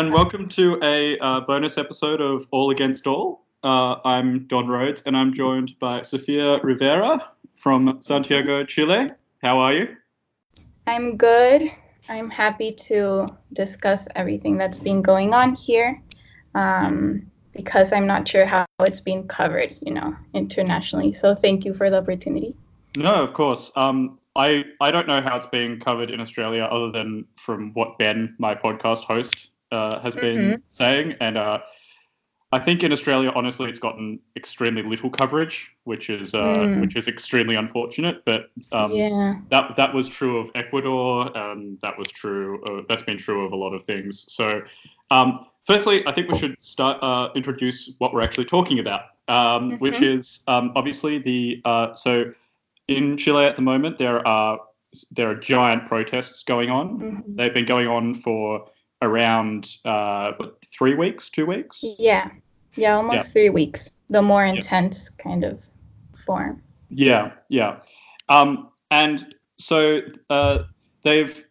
and welcome to a uh, bonus episode of All Against All. Uh, I'm Don Rhodes, and I'm joined by Sofia Rivera from Santiago, Chile. How are you? I'm good. I'm happy to discuss everything that's been going on here um, because I'm not sure how it's being covered, you know, internationally. So thank you for the opportunity. No, of course. Um, I, I don't know how it's being covered in Australia other than from what Ben, my podcast host, uh, has been mm-hmm. saying. And uh, I think in Australia, honestly, it's gotten extremely little coverage, which is uh, mm. which is extremely unfortunate. But um, yeah. that that was true of Ecuador, and that was true. Uh, that's been true of a lot of things. So, um, firstly, I think we should start uh, introduce what we're actually talking about, um, mm-hmm. which is um, obviously the uh, so in Chile at the moment there are there are giant protests going on. Mm-hmm. They've been going on for around uh, three weeks, two weeks. Yeah, yeah, almost yeah. three weeks. The more intense yeah. kind of form. Yeah, yeah, um, and so uh, they've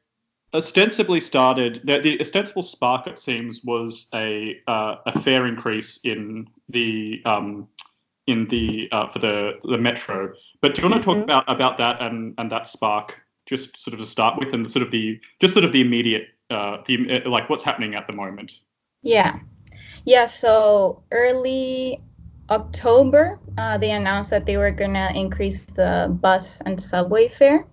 ostensibly started. The, the, ostensible spark, it seems, was a uh, a fare increase in the um, in the uh, for the the metro. But do you want to mm-hmm. talk about about that and and that spark? Just sort of to start with, and sort of the just sort of the immediate uh, the uh, like what's happening at the moment? Yeah, yeah. So early October, uh, they announced that they were gonna increase the bus and subway fare,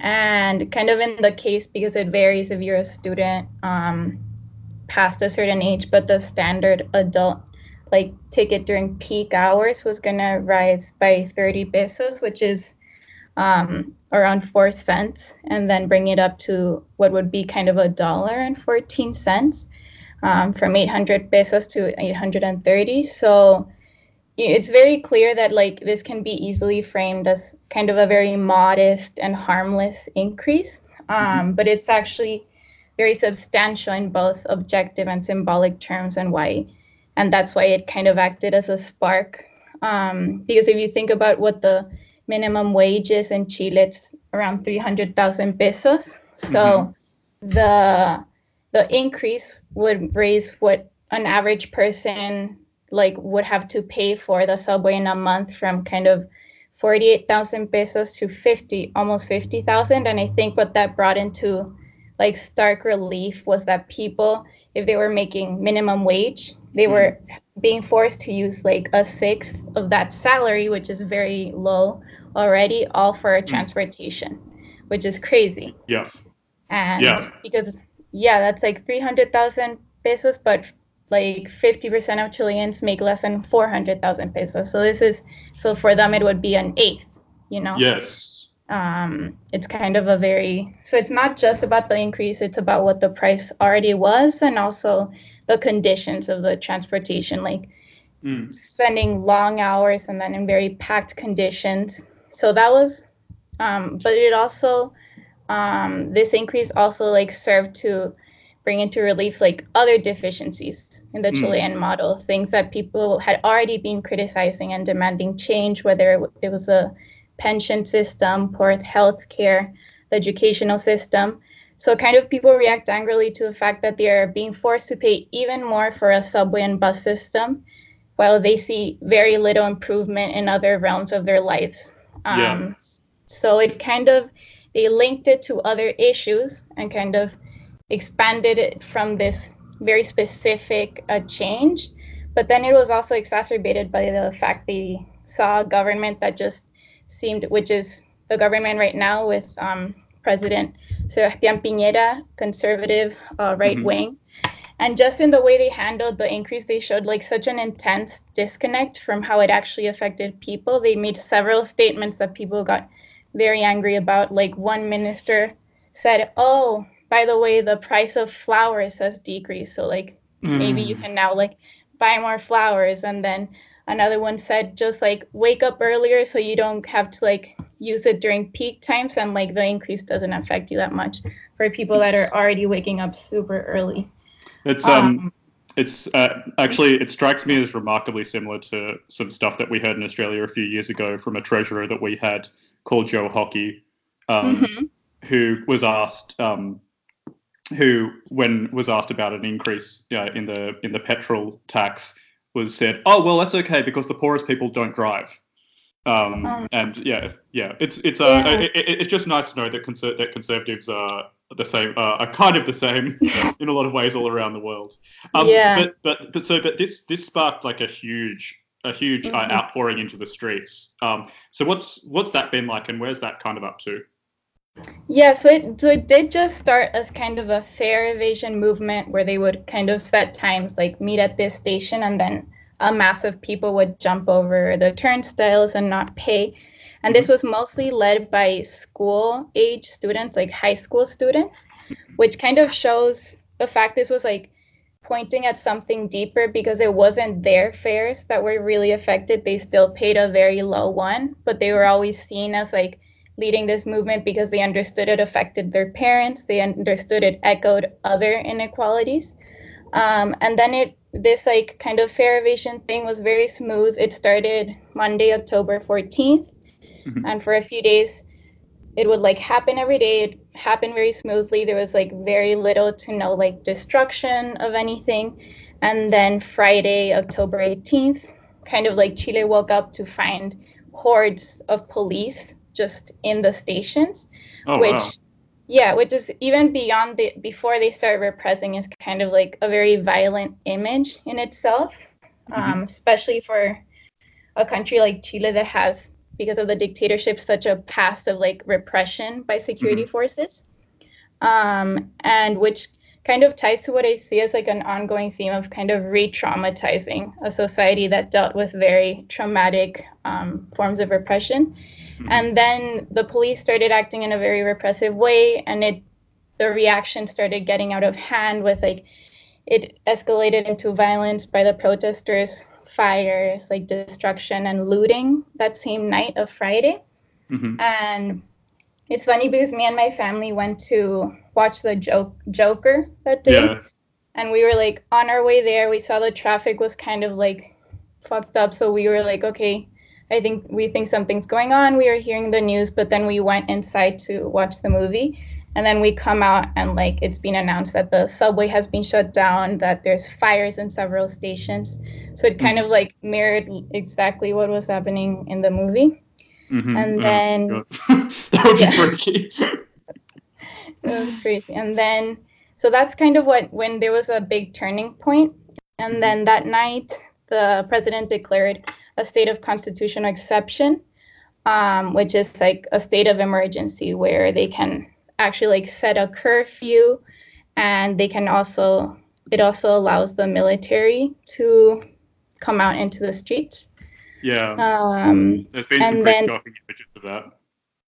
and kind of in the case because it varies if you're a student um, past a certain age, but the standard adult like ticket during peak hours was gonna rise by 30 pesos, which is um, around four cents and then bring it up to what would be kind of a dollar and 14 cents um, from 800 pesos to 830 so it's very clear that like this can be easily framed as kind of a very modest and harmless increase um, mm-hmm. but it's actually very substantial in both objective and symbolic terms and why and that's why it kind of acted as a spark um, because if you think about what the minimum wages in Chile it's around 300,000 pesos. So mm-hmm. the the increase would raise what an average person like would have to pay for the subway in a month from kind of 48,000 pesos to 50 almost 50,000 and I think what that brought into like stark relief was that people if they were making minimum wage they mm-hmm. were being forced to use like a sixth of that salary which is very low already all for mm. transportation, which is crazy. Yeah. And yeah. because yeah, that's like 300,000 pesos, but like 50% of Chileans make less than 400,000 pesos. So this is so for them it would be an eighth, you know. Yes. Um it's kind of a very so it's not just about the increase, it's about what the price already was and also the conditions of the transportation like mm. spending long hours and then in very packed conditions so that was um, but it also um, this increase also like served to bring into relief like other deficiencies in the mm. Chilean model, things that people had already been criticizing and demanding change, whether it was a pension system, poor health care, the educational system. So kind of people react angrily to the fact that they are being forced to pay even more for a subway and bus system, while they see very little improvement in other realms of their lives. Um, yeah. So it kind of, they linked it to other issues and kind of expanded it from this very specific uh, change. But then it was also exacerbated by the fact they saw a government that just seemed, which is the government right now with um, President Sebastián Piñera, conservative, uh, right mm-hmm. wing, and just in the way they handled the increase they showed like such an intense disconnect from how it actually affected people they made several statements that people got very angry about like one minister said oh by the way the price of flowers has decreased so like mm. maybe you mm. can now like buy more flowers and then another one said just like wake up earlier so you don't have to like use it during peak times and like the increase doesn't affect you that much for people that are already waking up super early it's um, um it's uh, actually it strikes me as remarkably similar to some stuff that we heard in Australia a few years ago from a treasurer that we had called Joe Hockey, um, mm-hmm. who was asked um, who, when was asked about an increase uh, in the in the petrol tax, was said, "Oh well, that's okay because the poorest people don't drive." Um, oh. and yeah, yeah, it's it's uh, yeah. It, it, it's just nice to know that conser- that conservatives are the same, uh, are kind of the same in a lot of ways all around the world. Um, yeah. But but but so but this this sparked like a huge a huge uh, mm-hmm. uh, outpouring into the streets. Um, so what's what's that been like, and where's that kind of up to? Yeah, so it so it did just start as kind of a fare evasion movement where they would kind of set times like meet at this station and then a mass of people would jump over the turnstiles and not pay. And this mm-hmm. was mostly led by school age students, like high school students, which kind of shows the fact this was like pointing at something deeper because it wasn't their fares that were really affected. They still paid a very low one, but they were always seen as like leading this movement because they understood it affected their parents. They understood it echoed other inequalities. Um, and then it this like kind of fare evasion thing was very smooth. It started Monday, October 14th, mm-hmm. and for a few days it would like happen every day. It happened very smoothly. There was like very little to no like destruction of anything. And then Friday, October 18th, kind of like Chile woke up to find hordes of police just in the stations, oh, which wow. yeah, which is even beyond the before they start repressing is kind of like a very violent image in itself, mm-hmm. um, especially for a country like Chile that has because of the dictatorship such a past of like repression by security mm-hmm. forces um, and which kind of ties to what i see as like an ongoing theme of kind of re-traumatizing a society that dealt with very traumatic um, forms of repression mm-hmm. and then the police started acting in a very repressive way and it the reaction started getting out of hand with like it escalated into violence by the protesters fires, like destruction and looting that same night of Friday. Mm-hmm. And it's funny because me and my family went to watch the joke Joker that day. Yeah. And we were like on our way there, we saw the traffic was kind of like fucked up. So we were like, okay, I think we think something's going on. We were hearing the news, but then we went inside to watch the movie and then we come out and like it's been announced that the subway has been shut down that there's fires in several stations so it kind of like mirrored exactly what was happening in the movie. Mm-hmm. and oh, then that would yeah. be freaky. It was crazy. And then so that's kind of what when there was a big turning point. And then that night the president declared a state of constitutional exception um, which is like a state of emergency where they can actually like set a curfew. And they can also it also allows the military to come out into the streets yeah um there's been some pretty then, shocking images of that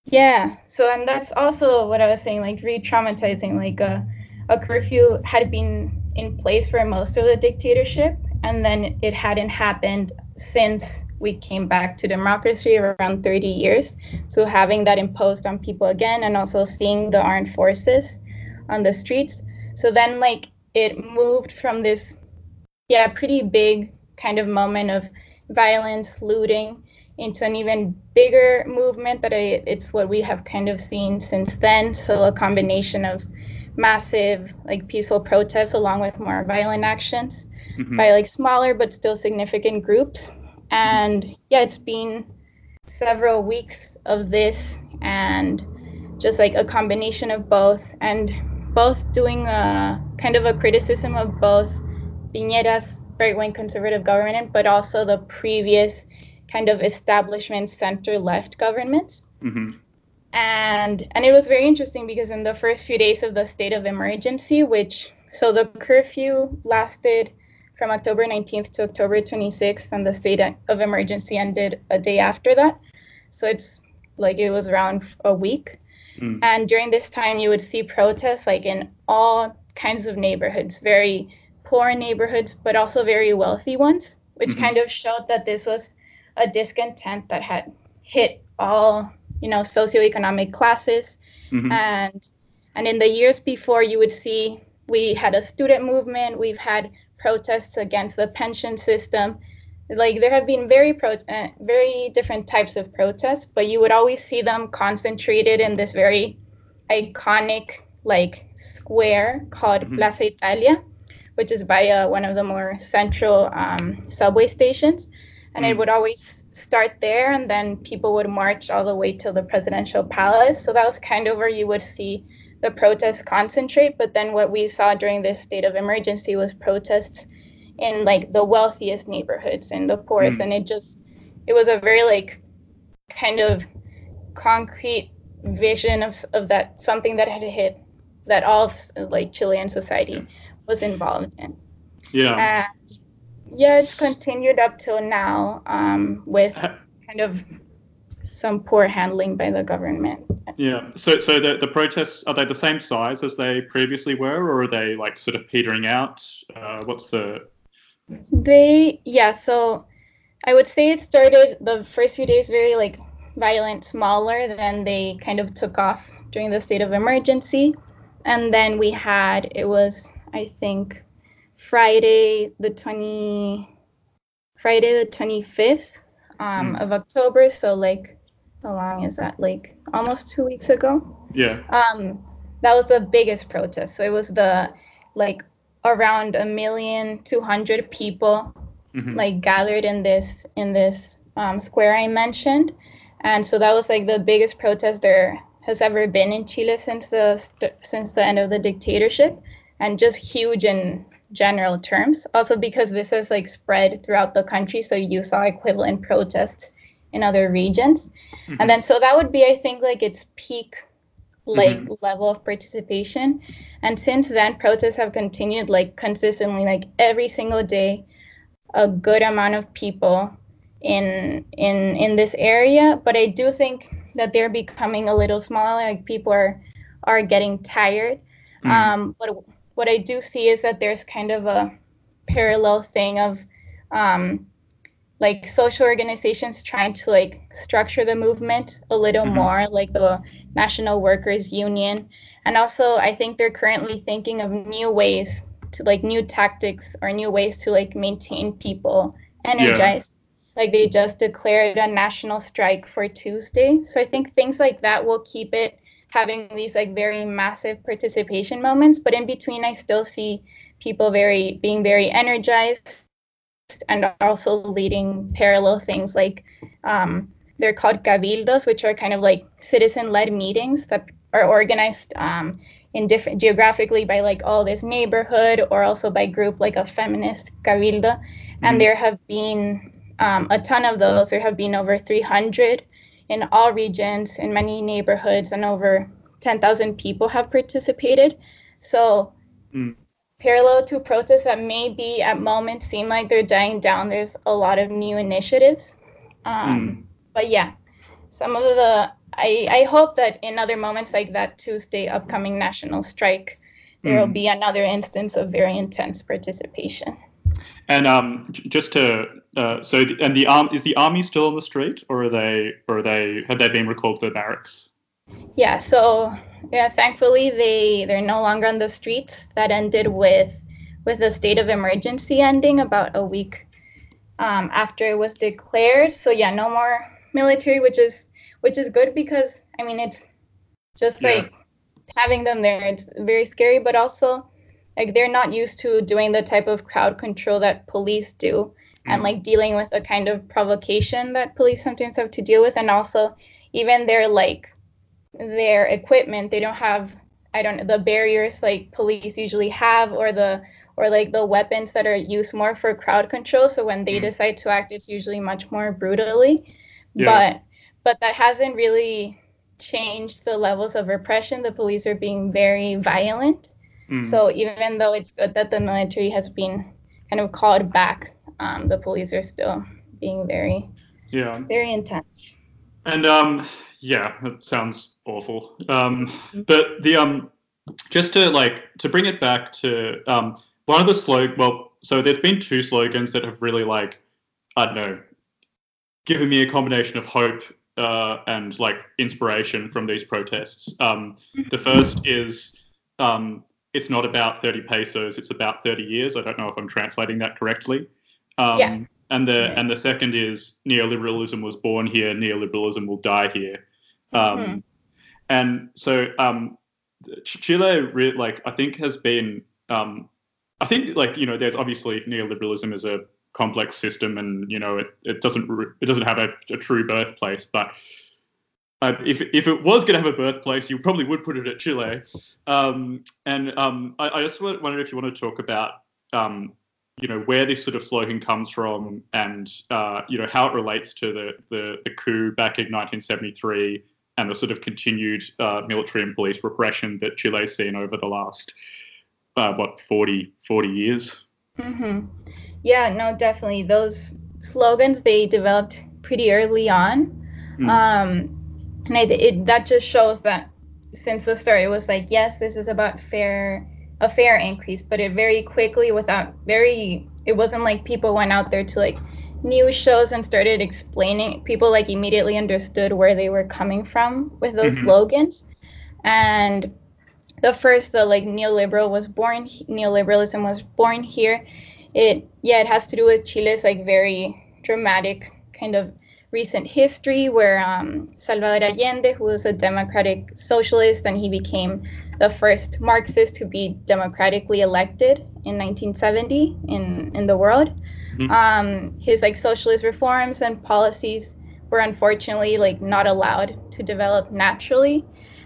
yeah so and that's also what i was saying like re-traumatizing like a, a curfew had been in place for most of the dictatorship and then it hadn't happened since we came back to democracy around 30 years. So having that imposed on people again and also seeing the armed forces on the streets. So then like it moved from this yeah, pretty big kind of moment of violence, looting into an even bigger movement that I, it's what we have kind of seen since then. So a combination of massive like peaceful protests along with more violent actions mm-hmm. by like smaller but still significant groups and yeah, it's been several weeks of this and just like a combination of both and both doing a kind of a criticism of both Piñera's right-wing conservative government, but also the previous kind of establishment center-left governments. Mm-hmm. And and it was very interesting because in the first few days of the state of emergency, which so the curfew lasted from October 19th to October 26th, and the state of emergency ended a day after that. So it's like it was around a week. Mm. And during this time, you would see protests like in all kinds of neighborhoods, very poor neighborhoods, but also very wealthy ones, which mm-hmm. kind of showed that this was a discontent that had hit all, you know, socioeconomic classes. Mm-hmm. And and in the years before, you would see we had a student movement, we've had protests against the pension system. Like there have been very pro- uh, very different types of protests, but you would always see them concentrated in this very iconic like square called mm-hmm. Plaza Italia, which is by uh, one of the more central um, subway stations. And mm. it would always start there, and then people would march all the way to the presidential palace. So that was kind of where you would see the protests concentrate. But then what we saw during this state of emergency was protests in like the wealthiest neighborhoods and the poorest, mm. and it just it was a very like kind of concrete vision of, of that something that had hit that all of like Chilean society was involved in. Yeah. And yeah, it's continued up till now um, with kind of some poor handling by the government. Yeah. So, so the, the protests are they the same size as they previously were, or are they like sort of petering out? Uh, what's the? They yeah. So, I would say it started the first few days very like violent, smaller. Then they kind of took off during the state of emergency, and then we had it was I think Friday the twenty Friday the twenty fifth um, mm. of October. So like how long is that? Like almost two weeks ago. Yeah. Um, that was the biggest protest. So it was the like around a million two hundred people mm-hmm. like gathered in this in this um, square I mentioned, and so that was like the biggest protest there has ever been in Chile since the st- since the end of the dictatorship, and just huge in general terms. Also because this has like spread throughout the country, so you saw equivalent protests in other regions, mm-hmm. and then so that would be I think like its peak like mm-hmm. level of participation and since then protests have continued like consistently like every single day a good amount of people in in in this area but i do think that they're becoming a little smaller like people are are getting tired mm. um but what i do see is that there's kind of a parallel thing of um like social organizations trying to like structure the movement a little mm-hmm. more like the national workers union and also i think they're currently thinking of new ways to like new tactics or new ways to like maintain people energized like they just declared a national strike for Tuesday. So I think things like that will keep it having these like very massive participation moments. But in between, I still see people very being very energized and also leading parallel things like um, they're called cabildos, which are kind of like citizen-led meetings that are organized um, in different geographically by like all this neighborhood or also by group like a feminist cabildo. And mm-hmm. there have been um, a ton of those. There have been over 300 in all regions, in many neighborhoods, and over 10,000 people have participated. So, mm. parallel to protests that maybe at moments seem like they're dying down, there's a lot of new initiatives. Um, mm. But yeah, some of the I, I hope that in other moments like that Tuesday upcoming national strike, there mm. will be another instance of very intense participation. And um, just to uh, so, the, and the arm is the army still on the street, or are they, or are they have they been recalled to the barracks? Yeah. So yeah, thankfully they they're no longer on the streets. That ended with with the state of emergency ending about a week um, after it was declared. So yeah, no more military, which is which is good because I mean it's just yeah. like having them there. It's very scary, but also like they're not used to doing the type of crowd control that police do. And like dealing with the kind of provocation that police sometimes have to deal with and also even their like their equipment they don't have i don't know the barriers like police usually have or the or like the weapons that are used more for crowd control so when they mm. decide to act it's usually much more brutally yeah. but but that hasn't really changed the levels of repression the police are being very violent Mm. So even though it's good that the military has been kind of called back, um, the police are still being very, yeah, very intense. And um, yeah, that sounds awful. Um, mm-hmm. but the um, just to like to bring it back to um, one of the slog. Well, so there's been two slogans that have really like I don't know, given me a combination of hope uh, and like inspiration from these protests. Um, the mm-hmm. first is um, it's not about 30 pesos, it's about 30 years. I don't know if I'm translating that correctly. Um, yeah. And the yeah. and the second is neoliberalism was born here, neoliberalism will die here. Um, mm-hmm. And so um, Chile, re- like I think, has been. Um, I think like you know, there's obviously neoliberalism is a complex system, and you know, it, it doesn't re- it doesn't have a, a true birthplace, but. Uh, if, if it was going to have a birthplace, you probably would put it at Chile. Um, and um, I, I, just wondered if you want to talk about um, you know where this sort of slogan comes from and uh, you know how it relates to the, the, the coup back in 1973 and the sort of continued uh, military and police repression that Chile's seen over the last uh, what 40 40 years. Mm-hmm. Yeah, no, definitely those slogans they developed pretty early on, mm. um, and it, it, that just shows that since the start it was like yes, this is about fare a fare increase, but it very quickly without very it wasn't like people went out there to like news shows and started explaining people like immediately understood where they were coming from with those mm-hmm. slogans. And the first the like neoliberal was born neoliberalism was born here. It yeah, it has to do with Chile's like very dramatic kind of recent history where um, Salvador Allende, who was a democratic socialist, and he became the first Marxist to be democratically elected in 1970 in, in the world. Mm-hmm. Um, his like socialist reforms and policies were unfortunately like not allowed to develop naturally.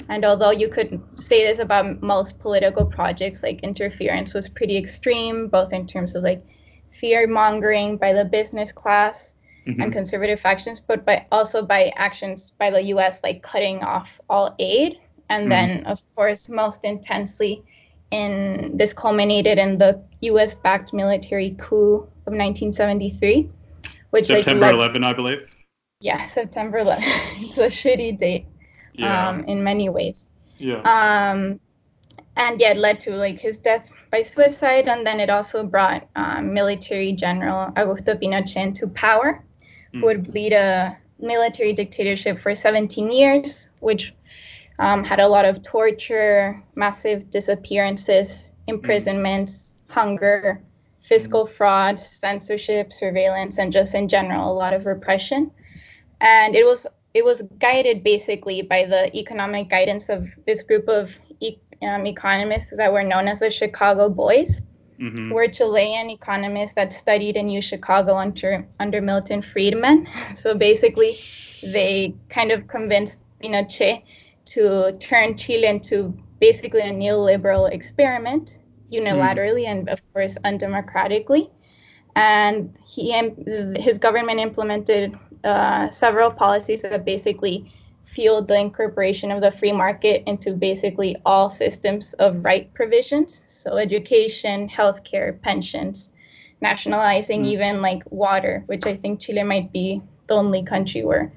And although you could say this about most political projects, like interference was pretty extreme, both in terms of like fear mongering by the business class mm-hmm. and conservative factions, but by also by actions by the U.S. like cutting off all aid and mm. then of course most intensely in this culminated in the U.S. backed military coup of 1973, which September like, led, 11, I believe. Yeah, September 11. it's a shitty date yeah. um, in many ways. Yeah. Um, and yeah, it led to like his death by suicide, and then it also brought um, military general Augusto Pinochet into power, mm. who would lead a military dictatorship for 17 years, which um, had a lot of torture, massive disappearances, imprisonments, mm. hunger, fiscal mm. fraud, censorship, surveillance, and just in general a lot of repression. And it was it was guided basically by the economic guidance of this group of e- um, economists that were known as the Chicago Boys, mm-hmm. were Chilean economists that studied in U Chicago under under Milton Friedman. So basically, they kind of convinced Pinochet to turn Chile into basically a neoliberal experiment unilaterally mm. and, of course, undemocratically. And he his government implemented uh, several policies that basically fueled the incorporation of the free market into basically all systems of right provisions. So education, healthcare, pensions, nationalizing mm. even like water, which I think Chile might be the only country where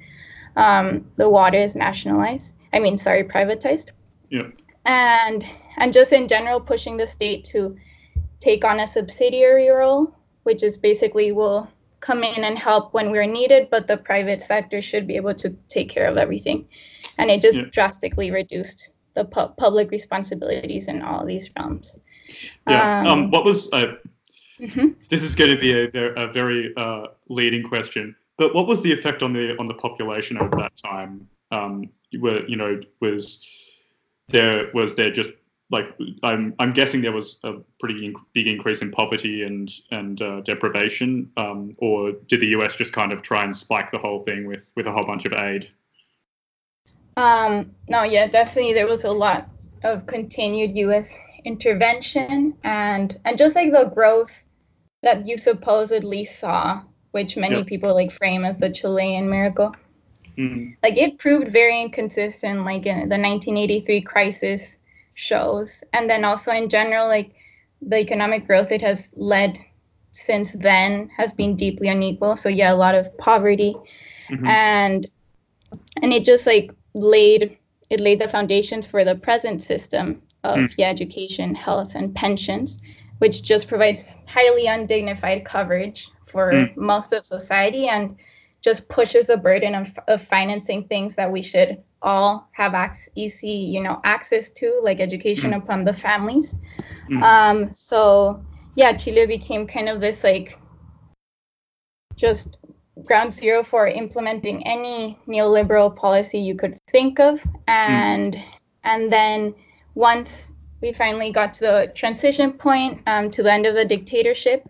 um, the water is nationalized. I mean, sorry, privatized. Yeah. And and just in general, pushing the state to take on a subsidiary role, which is basically will come in and help when we're needed, but the private sector should be able to take care of everything. And it just yeah. drastically reduced the pu- public responsibilities in all these realms. Yeah. Um, um, what was uh, mm-hmm. this is going to be a, a very uh, leading question, but what was the effect on the on the population at that time? Um, were you know was there was there just like I'm I'm guessing there was a pretty inc- big increase in poverty and and uh, deprivation, um, or did the US just kind of try and spike the whole thing with with a whole bunch of aid? Um, no, yeah, definitely there was a lot of continued U.S. intervention and and just like the growth that you supposedly saw, which many yep. people like frame as the Chilean miracle. Mm-hmm. Like it proved very inconsistent, like in the 1983 crisis shows, and then also in general, like the economic growth it has led since then has been deeply unequal. So yeah, a lot of poverty, mm-hmm. and and it just like laid it laid the foundations for the present system of mm. yeah, education, health, and pensions, which just provides highly undignified coverage for mm. most of society and just pushes the burden of, of financing things that we should all have ac- easy, you know, access to, like education mm. upon the families. Mm. Um, so yeah, Chile became kind of this like just ground zero for implementing any neoliberal policy you could think of, and mm. and then once we finally got to the transition point um, to the end of the dictatorship,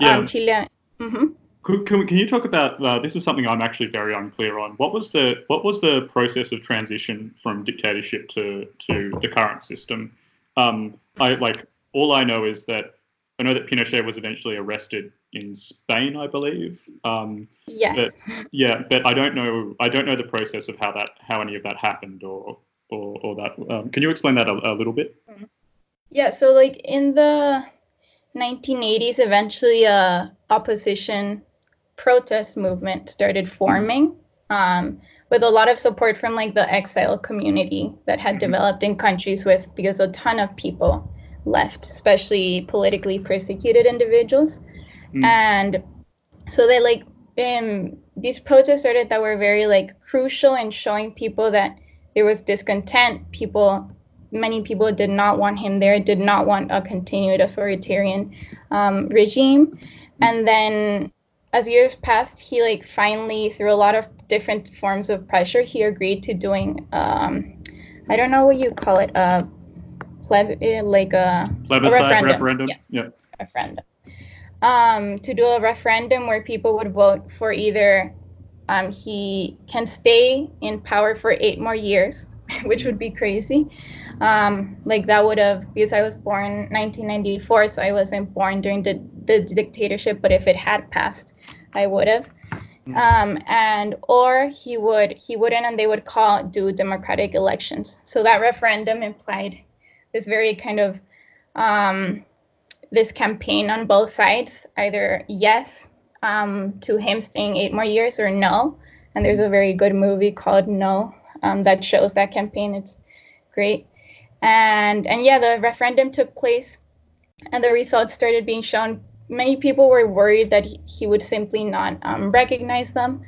yeah. um, Chile. Mm-hmm. Can, can, can, you talk about uh, this? Is something I'm actually very unclear on. What was the what was the process of transition from dictatorship to to the current system? Um, I like all I know is that I know that Pinochet was eventually arrested in Spain, I believe. Um, yes. But, yeah, but I don't know. I don't know the process of how that how any of that happened or or, or that. Um, can you explain that a, a little bit? Yeah. So like in the 1980s, eventually a opposition protest movement started forming um, with a lot of support from like the exile community that had mm-hmm. developed in countries with because a ton of people left, especially politically persecuted individuals. Mm. And so they like um, these protests started that were very like crucial in showing people that there was discontent. People, many people did not want him there, did not want a continued authoritarian um, regime. And then as years passed, he like finally, through a lot of different forms of pressure, he agreed to doing, um, I don't know what you call it, uh, pleb- eh, like a, a referendum. referendum. Yes, yeah. referendum. Um, to do a referendum where people would vote for either um, he can stay in power for eight more years, which would be crazy. Um, like that would have because I was born 1994, so I wasn't born during the, the dictatorship. But if it had passed, I would have. Mm. Um, and or he would he wouldn't, and they would call do democratic elections. So that referendum implied this very kind of um, this campaign on both sides, either yes um, to him staying eight more years or no. And there's a very good movie called No um, that shows that campaign. It's great. And and yeah, the referendum took place, and the results started being shown. Many people were worried that he, he would simply not um, recognize them,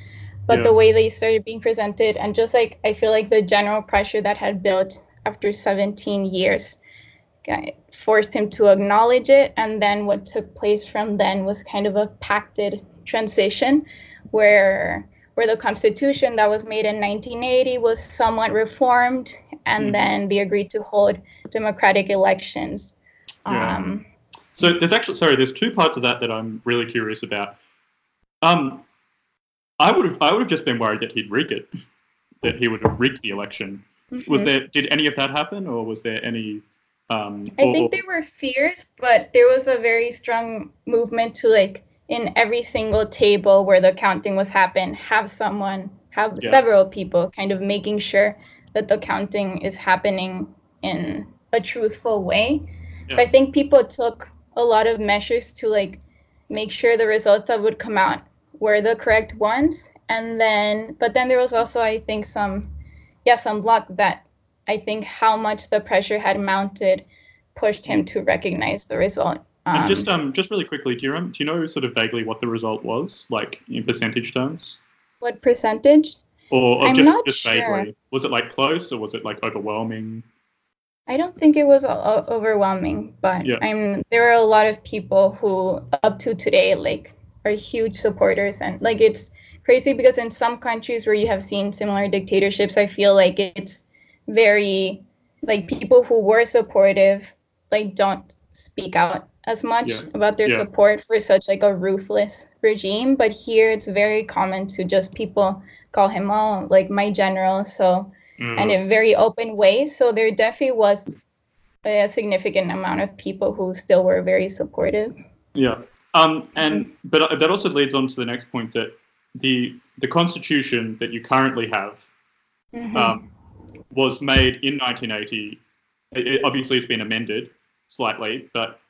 but yeah. the way they started being presented, and just like I feel like the general pressure that had built after 17 years forced him to acknowledge it. And then what took place from then was kind of a pacted transition where where the constitution that was made in 1980 was somewhat reformed and mm-hmm. then they agreed to hold democratic elections. Yeah. Um, so there's actually sorry, there's two parts of that that I'm really curious about. Um, I would have I would have just been worried that he'd rig it, that he would have rigged the election. Mm-hmm. Was there did any of that happen, or was there any um, I think there were fears, but there was a very strong movement to like in every single table where the counting was happen, have someone, have yeah. several people kind of making sure that the counting is happening in a truthful way. Yeah. So I think people took a lot of measures to like make sure the results that would come out were the correct ones. And then, but then there was also, I think, some, yeah, some luck that I think how much the pressure had mounted pushed him to recognize the result. Um, and just um, just really quickly, do you do you know sort of vaguely what the result was, like in percentage terms? What percentage? Or, or I'm just, not just sure. vaguely. Was it like close or was it like overwhelming? I don't think it was o- overwhelming, but yeah. I'm there are a lot of people who up to today like are huge supporters and like it's crazy because in some countries where you have seen similar dictatorships, I feel like it's very like people who were supportive like don't speak out as much yeah. about their yeah. support for such like a ruthless regime but here it's very common to just people call him oh like my general so mm. and in very open ways so there definitely was a significant amount of people who still were very supportive yeah um and mm-hmm. but that also leads on to the next point that the the constitution that you currently have mm-hmm. um, was made in 1980. It, obviously, it's been amended slightly, but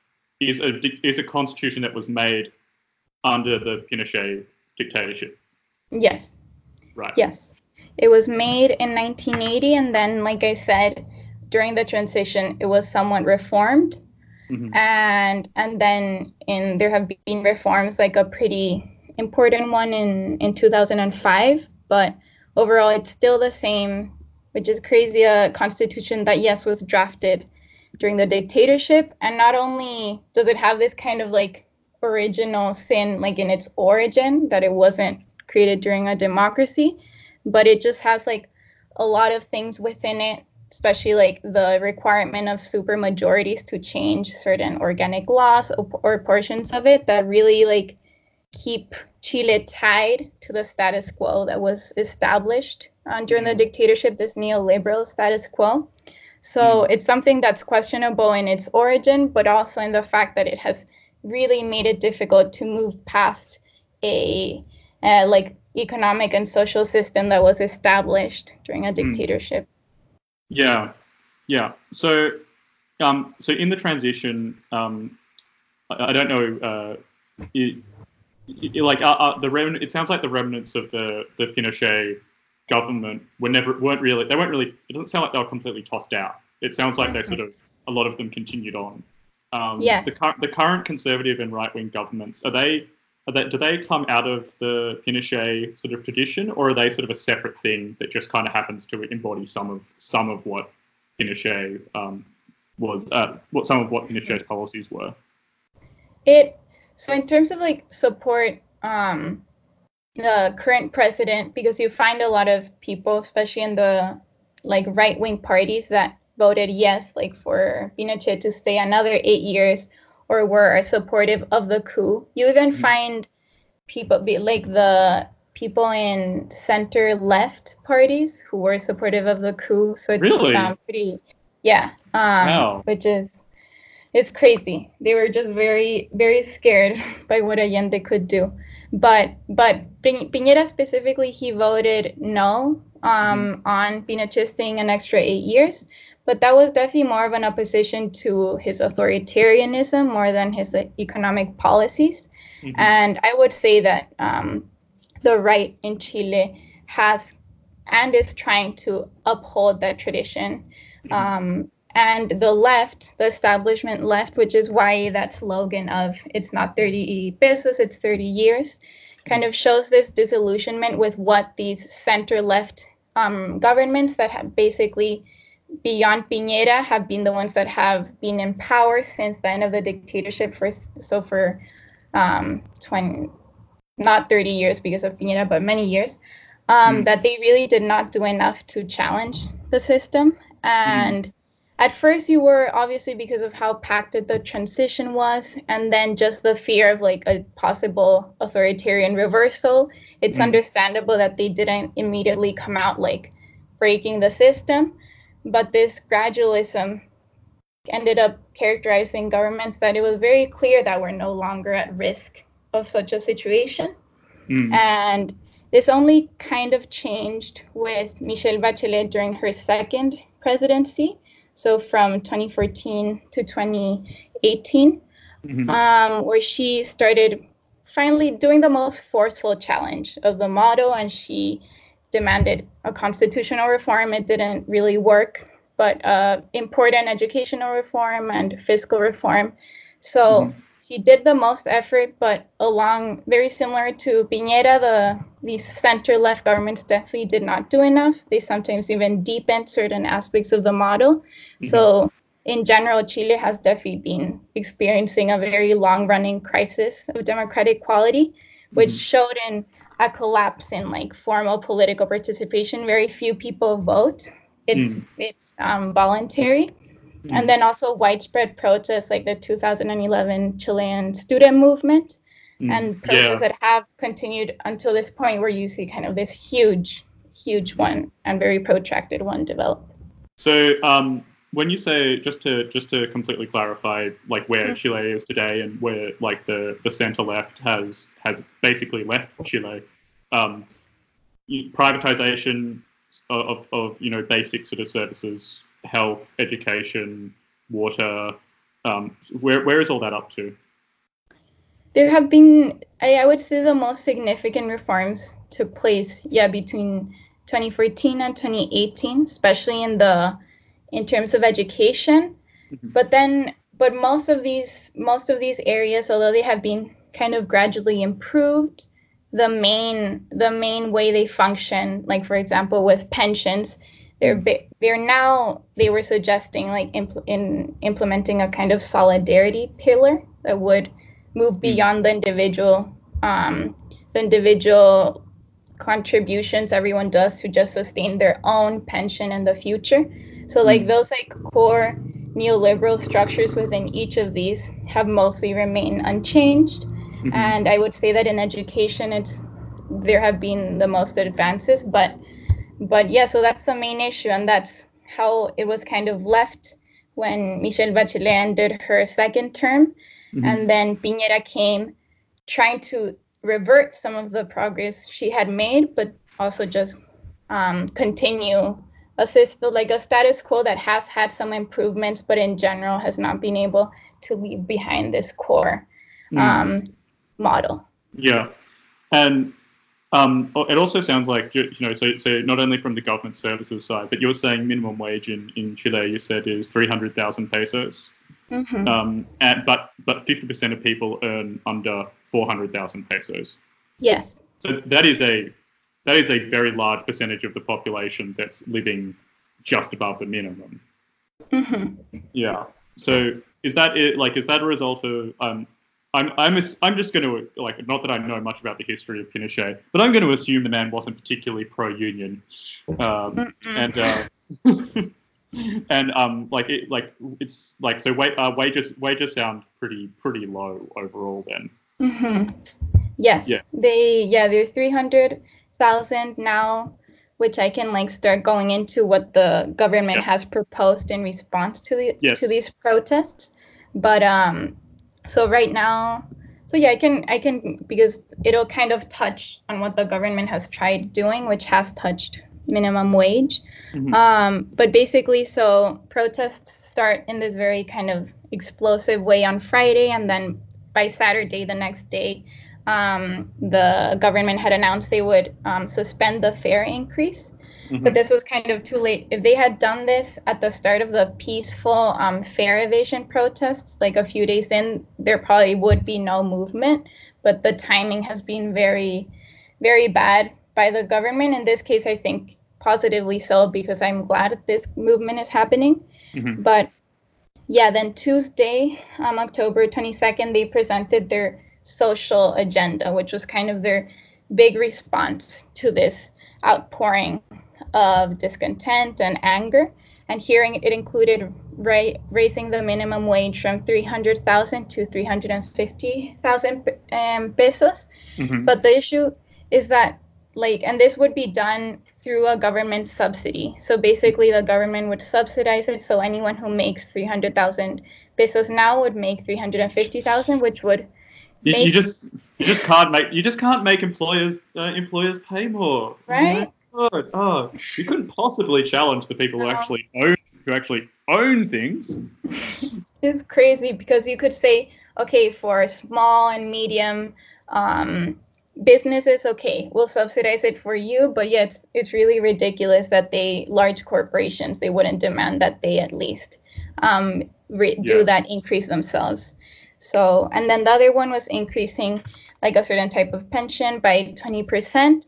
is a is a constitution that was made under the Pinochet dictatorship. Yes. Right. Yes. It was made in 1980, and then, like I said, during the transition, it was somewhat reformed. Mm-hmm. And and then in there have been reforms, like a pretty important one in in 2005, but overall, it's still the same which is crazy, a constitution that, yes, was drafted during the dictatorship. And not only does it have this kind of like original sin, like in its origin, that it wasn't created during a democracy, but it just has like a lot of things within it especially like the requirement of super majorities to change certain organic laws or, or portions of it that really like keep Chile tied to the status quo that was established uh, during the mm-hmm. dictatorship, this neoliberal status quo. So mm. it's something that's questionable in its origin, but also in the fact that it has really made it difficult to move past a uh, like economic and social system that was established during a mm. dictatorship. Yeah, yeah. So, um, so in the transition, um, I, I don't know. Uh, it, it, like uh, uh, the remnant, it sounds like the remnants of the the Pinochet government were never weren't really they weren't really. It doesn't sound like they were completely tossed out. It sounds like they sort of a lot of them continued on. Um, yes. The, the current conservative and right wing governments are they are they, do they come out of the Pinochet sort of tradition, or are they sort of a separate thing that just kind of happens to embody some of some of what Pinochet um, was, uh, what some of what Pinochet's policies were? It so in terms of like support, um, the current president, because you find a lot of people, especially in the like right wing parties, that voted yes, like for Pinochet to stay another eight years or were supportive of the coup. You even mm-hmm. find people be like the people in center left parties who were supportive of the coup. So it's really? um, pretty, yeah. Um, wow. Which is, it's crazy. They were just very, very scared by what Allende could do. But, but Piñera specifically, he voted no um, mm-hmm. on Pinochet staying an extra eight years but that was definitely more of an opposition to his authoritarianism more than his economic policies. Mm-hmm. And I would say that um, the right in Chile has and is trying to uphold that tradition. Mm-hmm. Um, and the left, the establishment left, which is why that slogan of it's not 30 pesos, it's 30 years, kind of shows this disillusionment with what these center left um, governments that have basically beyond Piñera have been the ones that have been in power since the end of the dictatorship for so for um, 20 not 30 years because of Piñera but many years um, mm. that they really did not do enough to challenge the system and mm. At first you were obviously because of how pacted the transition was and then just the fear of like a possible authoritarian reversal it's mm. understandable that they didn't immediately come out like breaking the system but this gradualism ended up characterizing governments that it was very clear that we're no longer at risk of such a situation. Mm. And this only kind of changed with Michelle Bachelet during her second presidency, so from 2014 to 2018, mm-hmm. um, where she started finally doing the most forceful challenge of the model and she demanded a constitutional reform. It didn't really work, but uh, important educational reform and fiscal reform. So mm-hmm. He did the most effort, but along very similar to Piñera, the these center left governments definitely did not do enough. They sometimes even deepened certain aspects of the model. Mm-hmm. So in general, Chile has definitely been experiencing a very long running crisis of democratic quality, which mm-hmm. showed in a collapse in like formal political participation. Very few people vote. It's mm. it's um, voluntary, mm. and then also widespread protests like the 2011 Chilean student movement, mm. and protests yeah. that have continued until this point, where you see kind of this huge, huge one and very protracted one develop. So um, when you say just to just to completely clarify like where mm-hmm. Chile is today and where like the the center left has has basically left Chile, um, privatization of, of you know basic sort of services, health, education, water. Um, where where is all that up to? There have been, I, I would say, the most significant reforms took place, yeah, between 2014 and 2018, especially in the in terms of education. Mm-hmm. But then, but most of these most of these areas, although they have been kind of gradually improved, the main the main way they function, like for example with pensions, they're they're now they were suggesting like impl- in implementing a kind of solidarity pillar that would move mm-hmm. beyond the individual um, the individual contributions everyone does to just sustain their own pension in the future. So like mm. those like core neoliberal structures within each of these have mostly remained unchanged. Mm-hmm. And I would say that in education it's there have been the most advances, but but yeah, so that's the main issue and that's how it was kind of left when Michelle Bachelet ended her second term. Mm-hmm. And then Piñera came trying to revert some of the progress she had made, but also just um, continue assist the like a status quo that has had some improvements, but in general has not been able to leave behind this core mm. um, model. Yeah, and um, it also sounds like you know, so, so not only from the government services side, but you're saying minimum wage in, in Chile, you said is three hundred thousand pesos, mm-hmm. um, and, but but fifty percent of people earn under four hundred thousand pesos. Yes. So that is a that is a very large percentage of the population that's living just above the minimum. Mm-hmm. Yeah. So is that it? Like, is that a result of? Um, I'm I'm I'm just going to like not that I know much about the history of Pinochet, but I'm going to assume the man wasn't particularly pro-union, um, and. Uh, and um, like it, like it's like so. Wait, uh, wages wages sound pretty pretty low overall. Then. Mm-hmm. Yes. Yeah. They yeah they're three hundred thousand now, which I can like start going into what the government yeah. has proposed in response to the yes. to these protests. But um, so right now, so yeah, I can I can because it'll kind of touch on what the government has tried doing, which has touched minimum wage. Mm-hmm. Um, but basically, so protests start in this very kind of explosive way on Friday, and then by Saturday, the next day, um, the government had announced they would um, suspend the fare increase. Mm-hmm. But this was kind of too late. If they had done this at the start of the peaceful um, fare evasion protests, like a few days in, there probably would be no movement. But the timing has been very, very bad by the government. In this case, I think positively so because I'm glad this movement is happening. Mm-hmm. But yeah, then Tuesday, um, October 22nd, they presented their social agenda, which was kind of their big response to this outpouring of discontent and anger. And hearing it included ra- raising the minimum wage from 300,000 to 350,000 um, pesos. Mm-hmm. But the issue is that, like, and this would be done through a government subsidy. So basically, the government would subsidize it. So anyone who makes 300,000 pesos now would make 350,000, which would you, you, just you just can't make you just can't make employers uh, employers pay more. Right. Oh, oh, you couldn't possibly challenge the people who actually own who actually own things. It's crazy because you could say, okay, for small and medium um, businesses, okay, we'll subsidize it for you, but yet it's, it's really ridiculous that they large corporations they wouldn't demand that they at least um, re- yeah. do that increase themselves. So, and then the other one was increasing like a certain type of pension by 20%.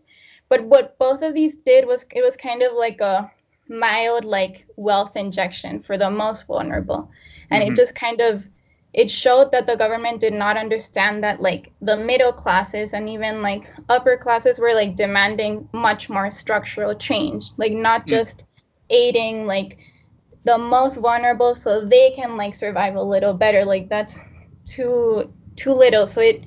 But what both of these did was it was kind of like a mild like wealth injection for the most vulnerable. And mm-hmm. it just kind of it showed that the government did not understand that like the middle classes and even like upper classes were like demanding much more structural change, like not mm-hmm. just aiding like the most vulnerable so they can like survive a little better. Like that's too too little. So it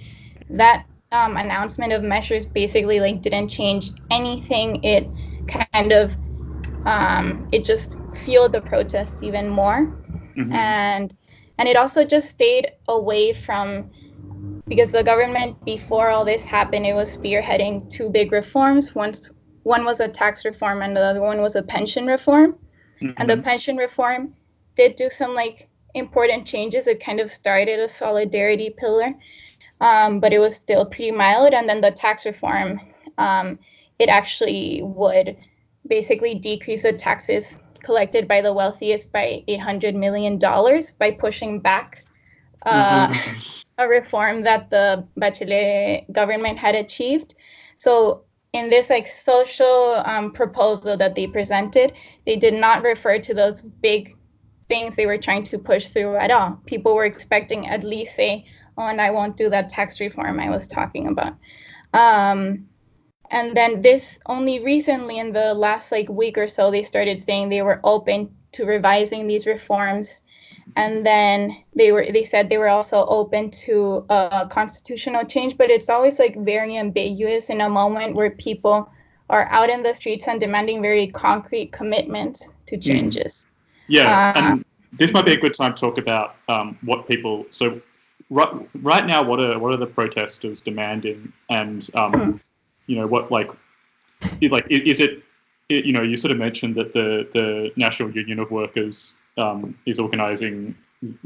that um, announcement of measures basically like didn't change anything. It kind of um, it just fueled the protests even more, mm-hmm. and and it also just stayed away from because the government before all this happened it was spearheading two big reforms. Once one was a tax reform and the other one was a pension reform, mm-hmm. and the mm-hmm. pension reform did do some like important changes. It kind of started a solidarity pillar, um, but it was still pretty mild. And then the tax reform, um, it actually would basically decrease the taxes collected by the wealthiest by $800 million by pushing back uh, mm-hmm. a reform that the Bachelet government had achieved. So in this like social um, proposal that they presented, they did not refer to those big things they were trying to push through at all. People were expecting at least say, and I won't do that tax reform I was talking about. Um, and then this only recently in the last like week or so they started saying they were open to revising these reforms and then they were they said they were also open to a constitutional change but it's always like very ambiguous in a moment where people are out in the streets and demanding very concrete commitments to hmm. changes yeah and this might be a good time to talk about um, what people so right, right now what are what are the protesters demanding and um, mm. you know what like like is it you know you sort of mentioned that the the national union of workers um, is organizing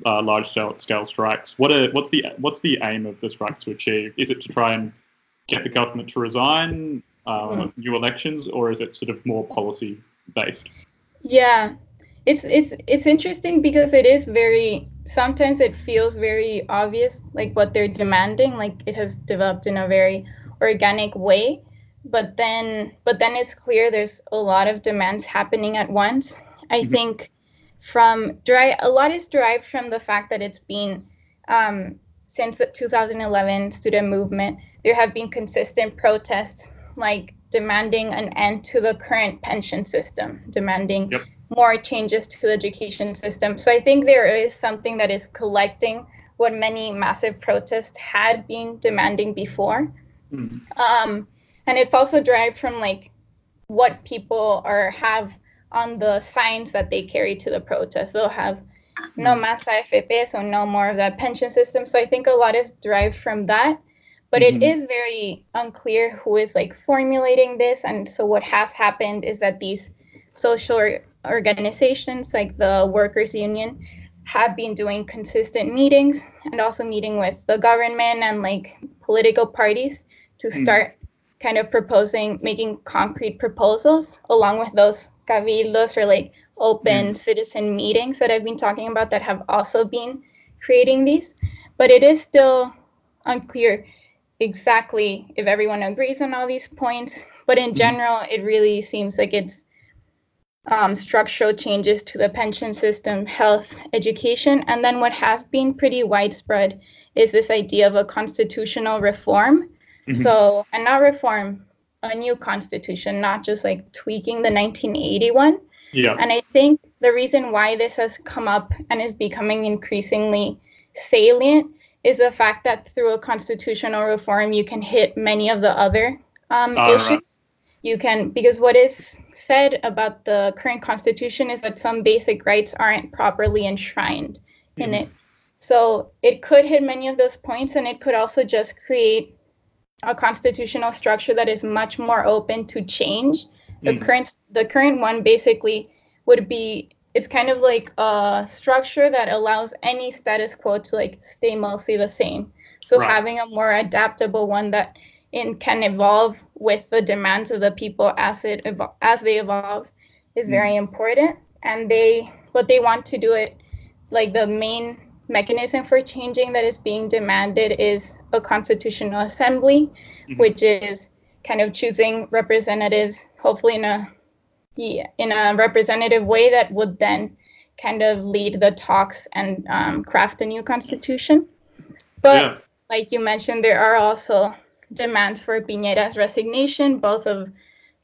uh, large scale, scale strikes. What are, what's the what's the aim of the strike to achieve? Is it to try and get the government to resign, uh, mm. new elections, or is it sort of more policy based? Yeah, it's it's it's interesting because it is very sometimes it feels very obvious like what they're demanding like it has developed in a very organic way but then but then it's clear there's a lot of demands happening at once i mm-hmm. think from dry a lot is derived from the fact that it's been um, since the 2011 student movement there have been consistent protests like demanding an end to the current pension system demanding yep. More changes to the education system so i think there is something that is collecting what many massive protests had been demanding before mm. um, and it's also derived from like what people are have on the signs that they carry to the protest. They'll have no más AFP, so no more of that pension system. So I think a lot is derived from that. But mm-hmm. it is very unclear who is like formulating this. And so what has happened is that these social organizations like the workers union have been doing consistent meetings and also meeting with the government and like political parties to mm. start mm. kind of proposing making concrete proposals along with those cabildos or like open mm. citizen meetings that I've been talking about that have also been creating these. But it is still unclear exactly if everyone agrees on all these points. But in mm. general, it really seems like it's um, structural changes to the pension system, health, education. And then what has been pretty widespread is this idea of a constitutional reform. Mm-hmm. So, and not reform, a new constitution, not just like tweaking the 1981. Yeah. And I think the reason why this has come up and is becoming increasingly salient is the fact that through a constitutional reform, you can hit many of the other um, issues. Right. You can, because what is said about the current constitution is that some basic rights aren't properly enshrined mm-hmm. in it. So it could hit many of those points, and it could also just create a constitutional structure that is much more open to change. The mm. current the current one basically would be it's kind of like a structure that allows any status quo to like stay mostly the same. So right. having a more adaptable one that in can evolve with the demands of the people as it evo- as they evolve is mm. very important. And they what they want to do it like the main mechanism for changing that is being demanded is a constitutional assembly, mm-hmm. which is kind of choosing representatives, hopefully in a yeah, in a representative way that would then kind of lead the talks and um, craft a new constitution. But yeah. like you mentioned, there are also demands for Piñera's resignation, both of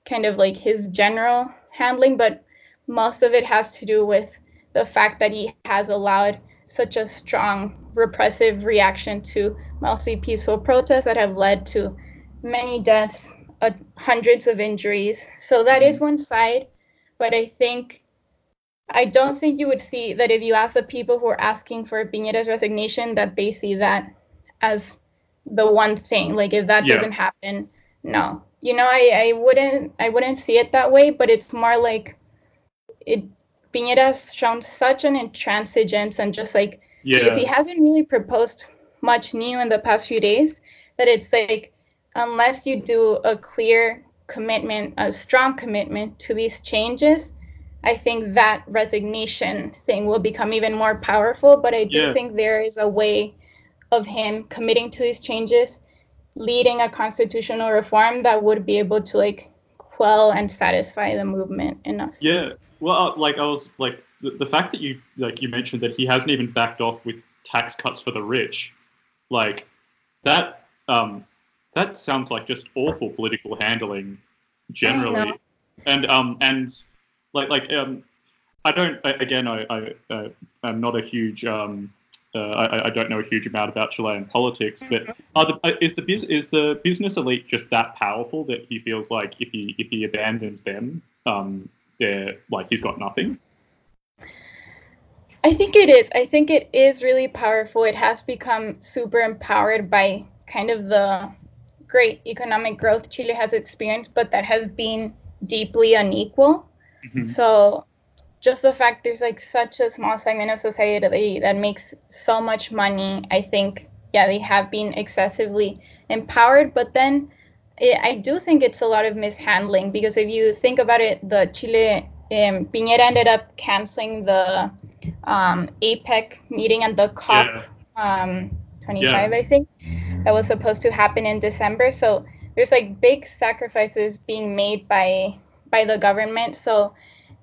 kind of like his general handling, but most of it has to do with the fact that he has allowed such a strong repressive reaction to mostly peaceful protests that have led to many deaths, uh, hundreds of injuries. So that is one side, but I think I don't think you would see that if you ask the people who are asking for Piñera's resignation that they see that as the one thing. Like if that yeah. doesn't happen, no. You know, I, I wouldn't I wouldn't see it that way, but it's more like it Piñera has shown such an intransigence and just like yeah. because he hasn't really proposed much new in the past few days that it's like unless you do a clear commitment, a strong commitment to these changes, I think that resignation thing will become even more powerful. But I do yeah. think there is a way of him committing to these changes, leading a constitutional reform that would be able to like quell and satisfy the movement enough. Yeah, well, uh, like I was like the, the fact that you like you mentioned that he hasn't even backed off with tax cuts for the rich, like that. Um, that sounds like just awful political handling generally. And um and like like um I don't again I I uh, am not a huge um uh, I, I, don't know a huge amount about Chilean politics, but mm-hmm. the, uh, is the is the business elite just that powerful that he feels like if he if he abandons them, um, they're like he's got nothing? I think it is. I think it is really powerful. It has become super empowered by kind of the great economic growth Chile has experienced, but that has been deeply unequal. Mm-hmm. So just the fact there's like such a small segment of society that makes so much money, I think, yeah, they have been excessively empowered. But then it, I do think it's a lot of mishandling because if you think about it, the Chile um, Piñera ended up canceling the um, APEC meeting and the COP yeah. um, 25, yeah. I think, that was supposed to happen in December. So there's like big sacrifices being made by by the government. So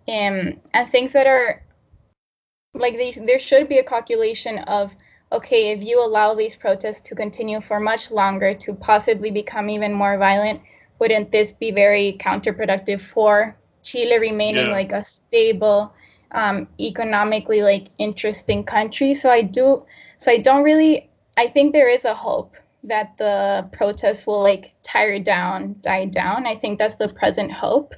um, and things that are like these, there should be a calculation of okay, if you allow these protests to continue for much longer to possibly become even more violent, wouldn't this be very counterproductive for Chile remaining yeah. like a stable um, economically like interesting country. So I do so I don't really I think there is a hope that the protests will like tire down, die down. I think that's the present hope.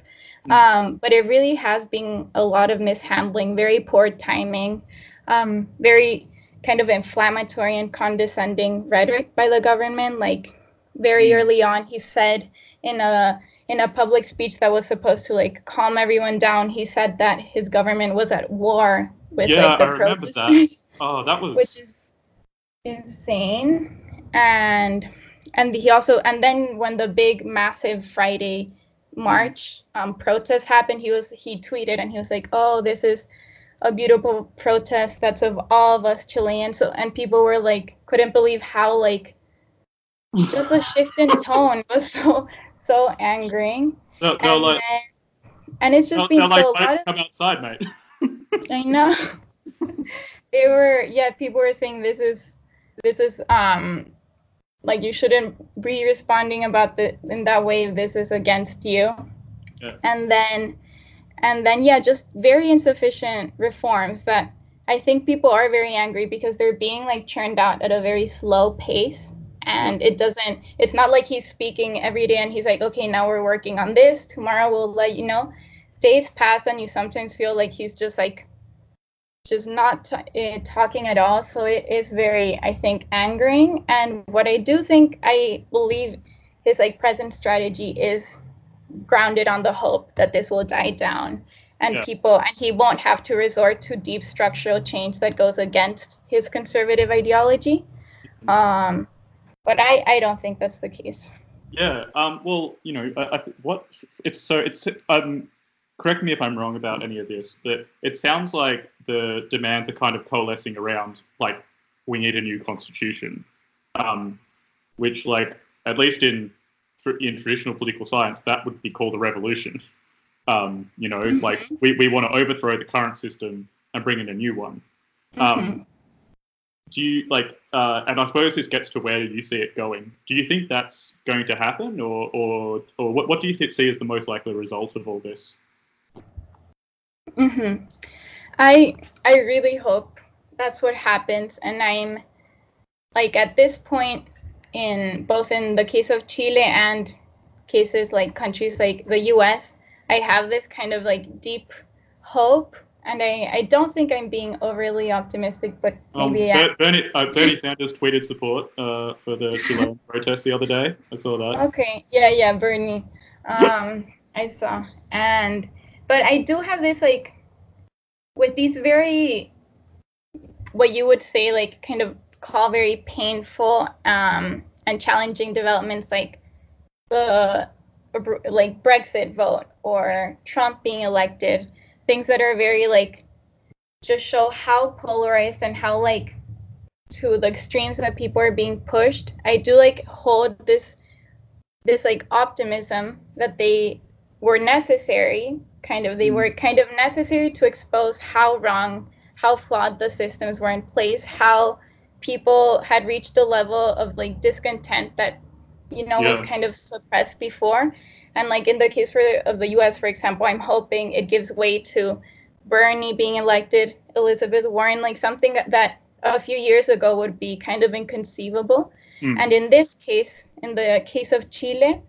Mm. Um, but it really has been a lot of mishandling, very poor timing, um, very kind of inflammatory and condescending rhetoric by the government. Like very mm. early on, he said in a in a public speech that was supposed to like calm everyone down, he said that his government was at war with yeah, like the I protesters. That. Oh, that was which is insane. And and he also and then when the big massive Friday march um, protest happened, he was he tweeted and he was like, "Oh, this is a beautiful protest that's of all of us Chileans." So and people were like couldn't believe how like just the shift in tone was so so angering. No, no, and, like, and it's just been so like, of, come outside, mate. I know. they were yeah, people were saying this is this is um like you shouldn't be responding about the in that way this is against you. Yeah. And then and then yeah, just very insufficient reforms that I think people are very angry because they're being like churned out at a very slow pace and it doesn't it's not like he's speaking every day and he's like okay now we're working on this tomorrow we'll let you know days pass and you sometimes feel like he's just like just not t- uh, talking at all so it is very i think angering and what i do think i believe his like present strategy is grounded on the hope that this will die down and yeah. people and he won't have to resort to deep structural change that goes against his conservative ideology um, but I, I don't think that's the case. Yeah. Um, well, you know, I, I, what it's so it's um, correct me if I'm wrong about any of this, but it sounds like the demands are kind of coalescing around like we need a new constitution, um, which like at least in in traditional political science that would be called a revolution. Um, you know, mm-hmm. like we, we want to overthrow the current system and bring in a new one. Um, mm-hmm do you like uh, and i suppose this gets to where you see it going do you think that's going to happen or or or what, what do you see as the most likely result of all this mm-hmm. I i really hope that's what happens and i'm like at this point in both in the case of chile and cases like countries like the us i have this kind of like deep hope and I, I don't think I'm being overly optimistic, but um, maybe um, Bernie, uh, Bernie Sanders tweeted support uh, for the Chilean protest the other day. I saw that. Okay, yeah, yeah, Bernie. Um, I saw, and but I do have this like with these very what you would say like kind of call very painful um, and challenging developments like the like Brexit vote or Trump being elected things that are very like just show how polarized and how like to the extremes that people are being pushed. I do like hold this this like optimism that they were necessary kind of they mm-hmm. were kind of necessary to expose how wrong how flawed the systems were in place how people had reached a level of like discontent that you know, yeah. was kind of suppressed before. And like in the case for of the U.S., for example, I'm hoping it gives way to Bernie being elected, Elizabeth Warren, like something that a few years ago would be kind of inconceivable. Mm. And in this case, in the case of Chile,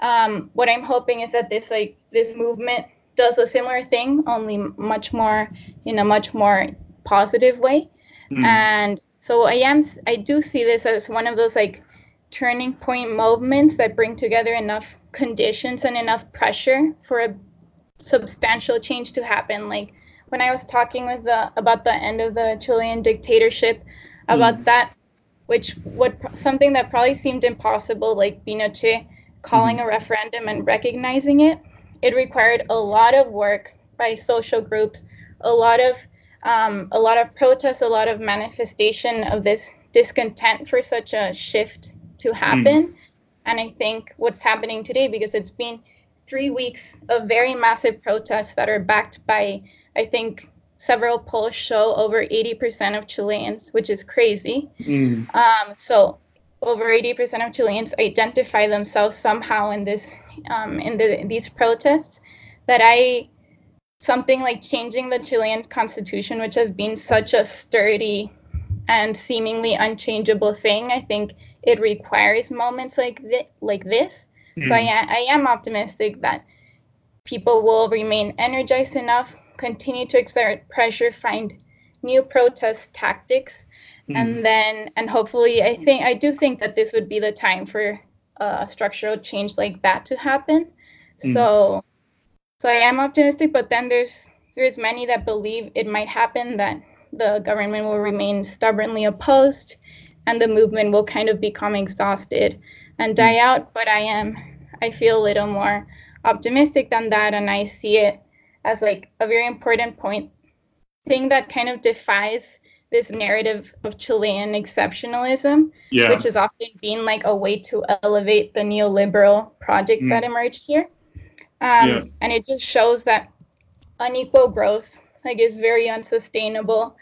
um, what I'm hoping is that this like this movement does a similar thing, only much more in a much more positive way. Mm. And so I am I do see this as one of those like turning point moments that bring together enough conditions and enough pressure for a substantial change to happen. Like when I was talking with the about the end of the Chilean dictatorship, about mm. that, which what something that probably seemed impossible, like Pinochet calling mm. a referendum and recognizing it, it required a lot of work by social groups, a lot of um, a lot of protests, a lot of manifestation of this discontent for such a shift to happen. Mm. And I think what's happening today, because it's been three weeks of very massive protests that are backed by, I think, several polls show over 80% of Chileans, which is crazy. Mm. Um, so over 80% of Chileans identify themselves somehow in this um, in the, these protests. That I something like changing the Chilean constitution, which has been such a sturdy and seemingly unchangeable thing. I think it requires moments like th- like this. Mm. So I. I am optimistic that people will remain energized enough, continue to exert pressure, find new protest tactics, mm. and then and hopefully I think I do think that this would be the time for a structural change like that to happen. Mm. So so I am optimistic, but then there's there's many that believe it might happen that the government will remain stubbornly opposed and the movement will kind of become exhausted and die mm. out. But I am, I feel a little more optimistic than that, and I see it as like a very important point thing that kind of defies this narrative of Chilean exceptionalism, yeah. which has often been like a way to elevate the neoliberal project mm. that emerged here. Um, yeah. And it just shows that unequal growth like is very unsustainable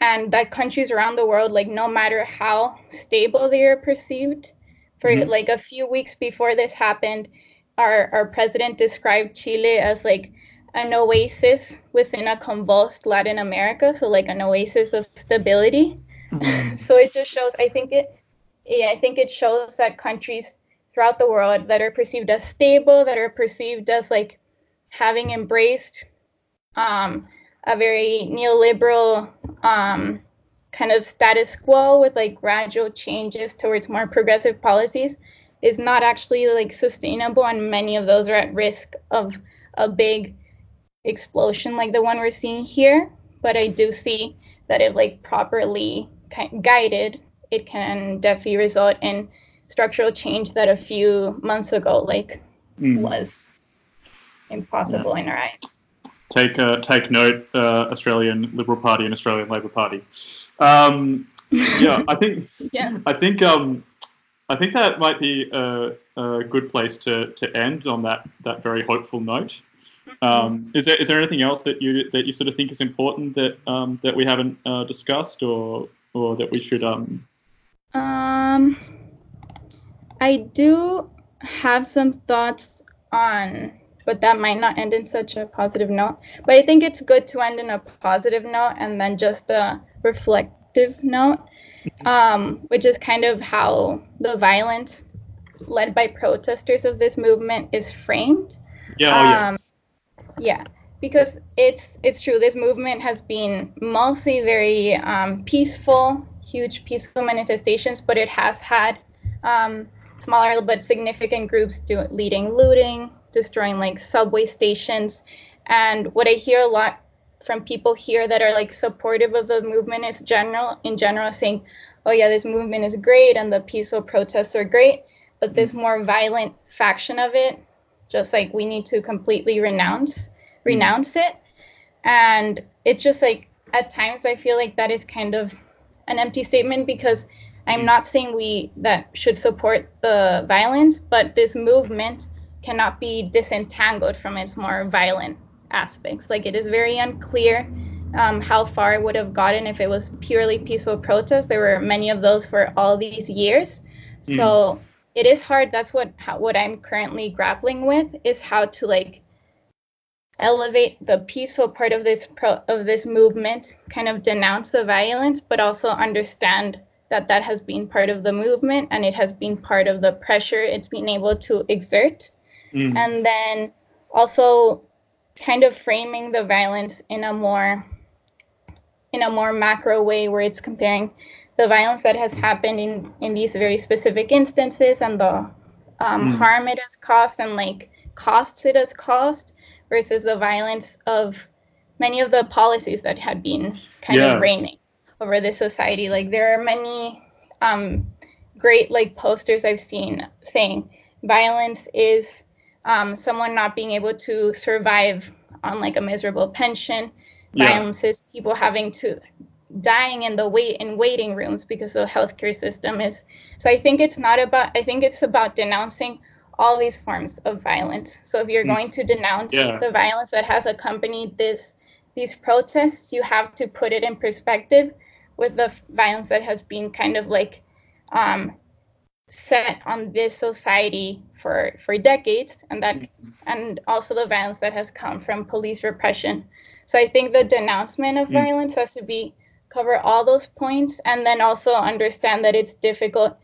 and that countries around the world like no matter how stable they are perceived for mm-hmm. like a few weeks before this happened our our president described chile as like an oasis within a convulsed latin america so like an oasis of stability mm-hmm. so it just shows i think it yeah, i think it shows that countries throughout the world that are perceived as stable that are perceived as like having embraced um, a very neoliberal um, kind of status quo with like gradual changes towards more progressive policies is not actually like sustainable and many of those are at risk of a big explosion like the one we're seeing here but i do see that if like properly guided it can definitely result in structural change that a few months ago like mm. was impossible yeah. in our eyes take uh, take note, uh, Australian Liberal Party and Australian Labor Party. Um, yeah, I think yeah. I think um, I think that might be a, a, good place to, to end on that that very hopeful note. Um, is there is there anything else that you that you sort of think is important that um, that we haven't uh, discussed or or that we should um? Um, I do have some thoughts on but that might not end in such a positive note. But I think it's good to end in a positive note and then just a reflective note, um, which is kind of how the violence led by protesters of this movement is framed. Yeah. Oh, yes. Um, yeah. Because it's it's true. This movement has been mostly very um, peaceful, huge peaceful manifestations, but it has had um, smaller but significant groups do, leading looting, destroying like subway stations. And what I hear a lot from people here that are like supportive of the movement is general in general saying, oh yeah, this movement is great and the peaceful protests are great, but this mm. more violent faction of it, just like we need to completely renounce renounce it. And it's just like at times I feel like that is kind of an empty statement because I'm not saying we that should support the violence, but this movement cannot be disentangled from its more violent aspects. Like it is very unclear um, how far it would have gotten if it was purely peaceful protest. There were many of those for all these years. Mm. So it is hard. That's what how, what I'm currently grappling with is how to like elevate the peaceful part of this pro, of this movement, kind of denounce the violence, but also understand that that has been part of the movement and it has been part of the pressure it's been able to exert. Mm. And then also kind of framing the violence in a more in a more macro way where it's comparing the violence that has happened in in these very specific instances and the um, mm. harm it has caused and like costs it has caused versus the violence of many of the policies that had been kind yeah. of reigning over this society like there are many um, great like posters i've seen saying violence is um, someone not being able to survive on like a miserable pension yeah. violence is people having to dying in the wait in waiting rooms because the healthcare system is so i think it's not about i think it's about denouncing all these forms of violence so if you're mm. going to denounce yeah. the violence that has accompanied this these protests you have to put it in perspective with the violence that has been kind of like um, set on this society for for decades and that mm-hmm. and also the violence that has come from police repression so i think the denouncement of mm. violence has to be cover all those points and then also understand that it's difficult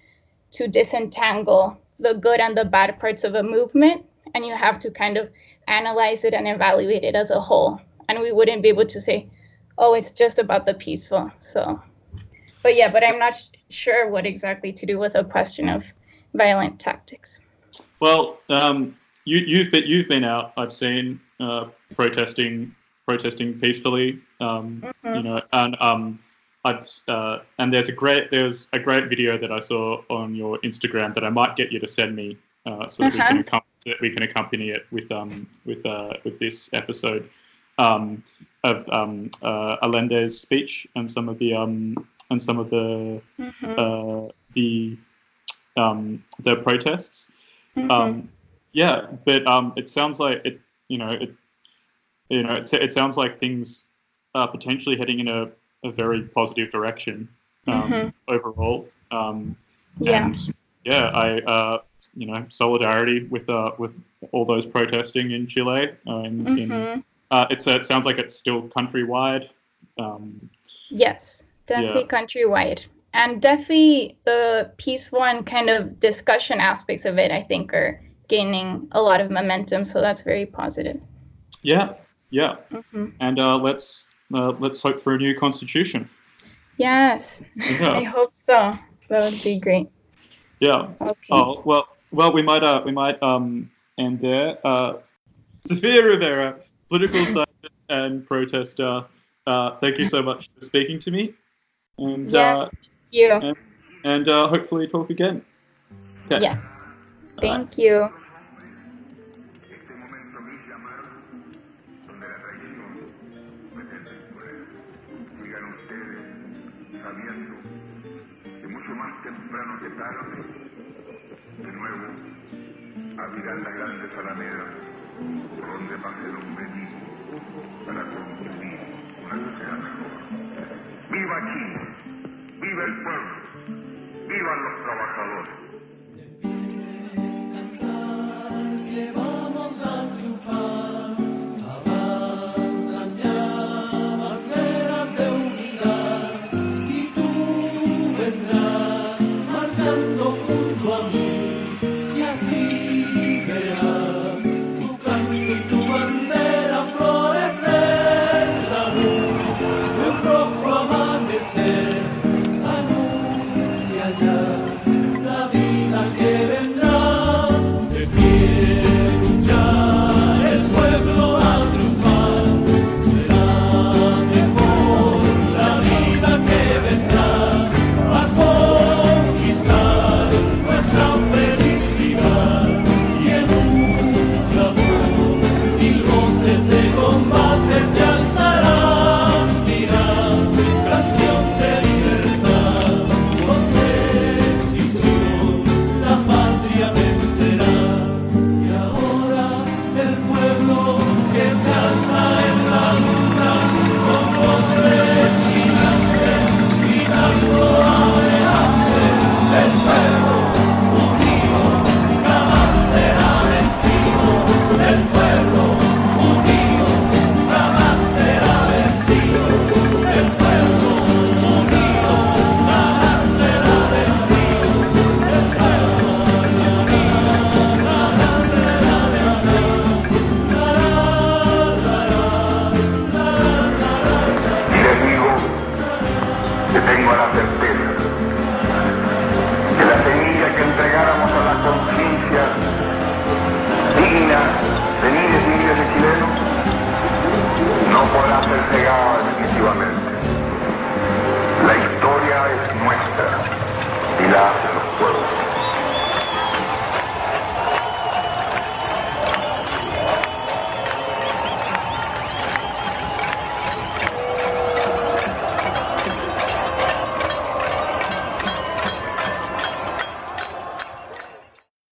to disentangle the good and the bad parts of a movement and you have to kind of analyze it and evaluate it as a whole. And we wouldn't be able to say oh it's just about the peaceful so. But yeah but i'm not sure what exactly to do with a question of violent tactics. Well um, you, you've been you've been out i've seen uh, protesting protesting peacefully. Um, mm-hmm. You know, and um, I've uh, and there's a great there's a great video that I saw on your Instagram that I might get you to send me uh, so that, uh-huh. we can so that we can accompany it with um with uh with this episode um of um uh, Allende's speech and some of the um and some of the mm-hmm. uh, the um the protests. Mm-hmm. Um, yeah, but um, it sounds like it. You know, it you know, it, it sounds like things are potentially heading in a, a very positive direction um, mm-hmm. overall. Um, yeah. And yeah, I, uh, you know, solidarity with uh, with all those protesting in Chile. Uh, in, mm-hmm. in, uh, it's it sounds like it's still countrywide. Um, yes, definitely yeah. countrywide, and definitely the peaceful and kind of discussion aspects of it. I think are gaining a lot of momentum, so that's very positive. Yeah, yeah, mm-hmm. and uh, let's uh, let's hope for a new constitution. Yes, yeah. I hope so. That would be great. Yeah. Okay. Oh well, well we might uh we might um end there. Uh, Sofia Rivera, political scientist and protester. Uh, thank you so much for speaking to me. And, yes, uh, you. And, and uh, hopefully talk again. Okay. Yes. Thank you. De nuevo abrirán las grandes alamedas por donde pase los mendigos para construir una sociedad mejor. ¡Viva Chile! ¡Viva el pueblo! ¡Vivan los trabajadores!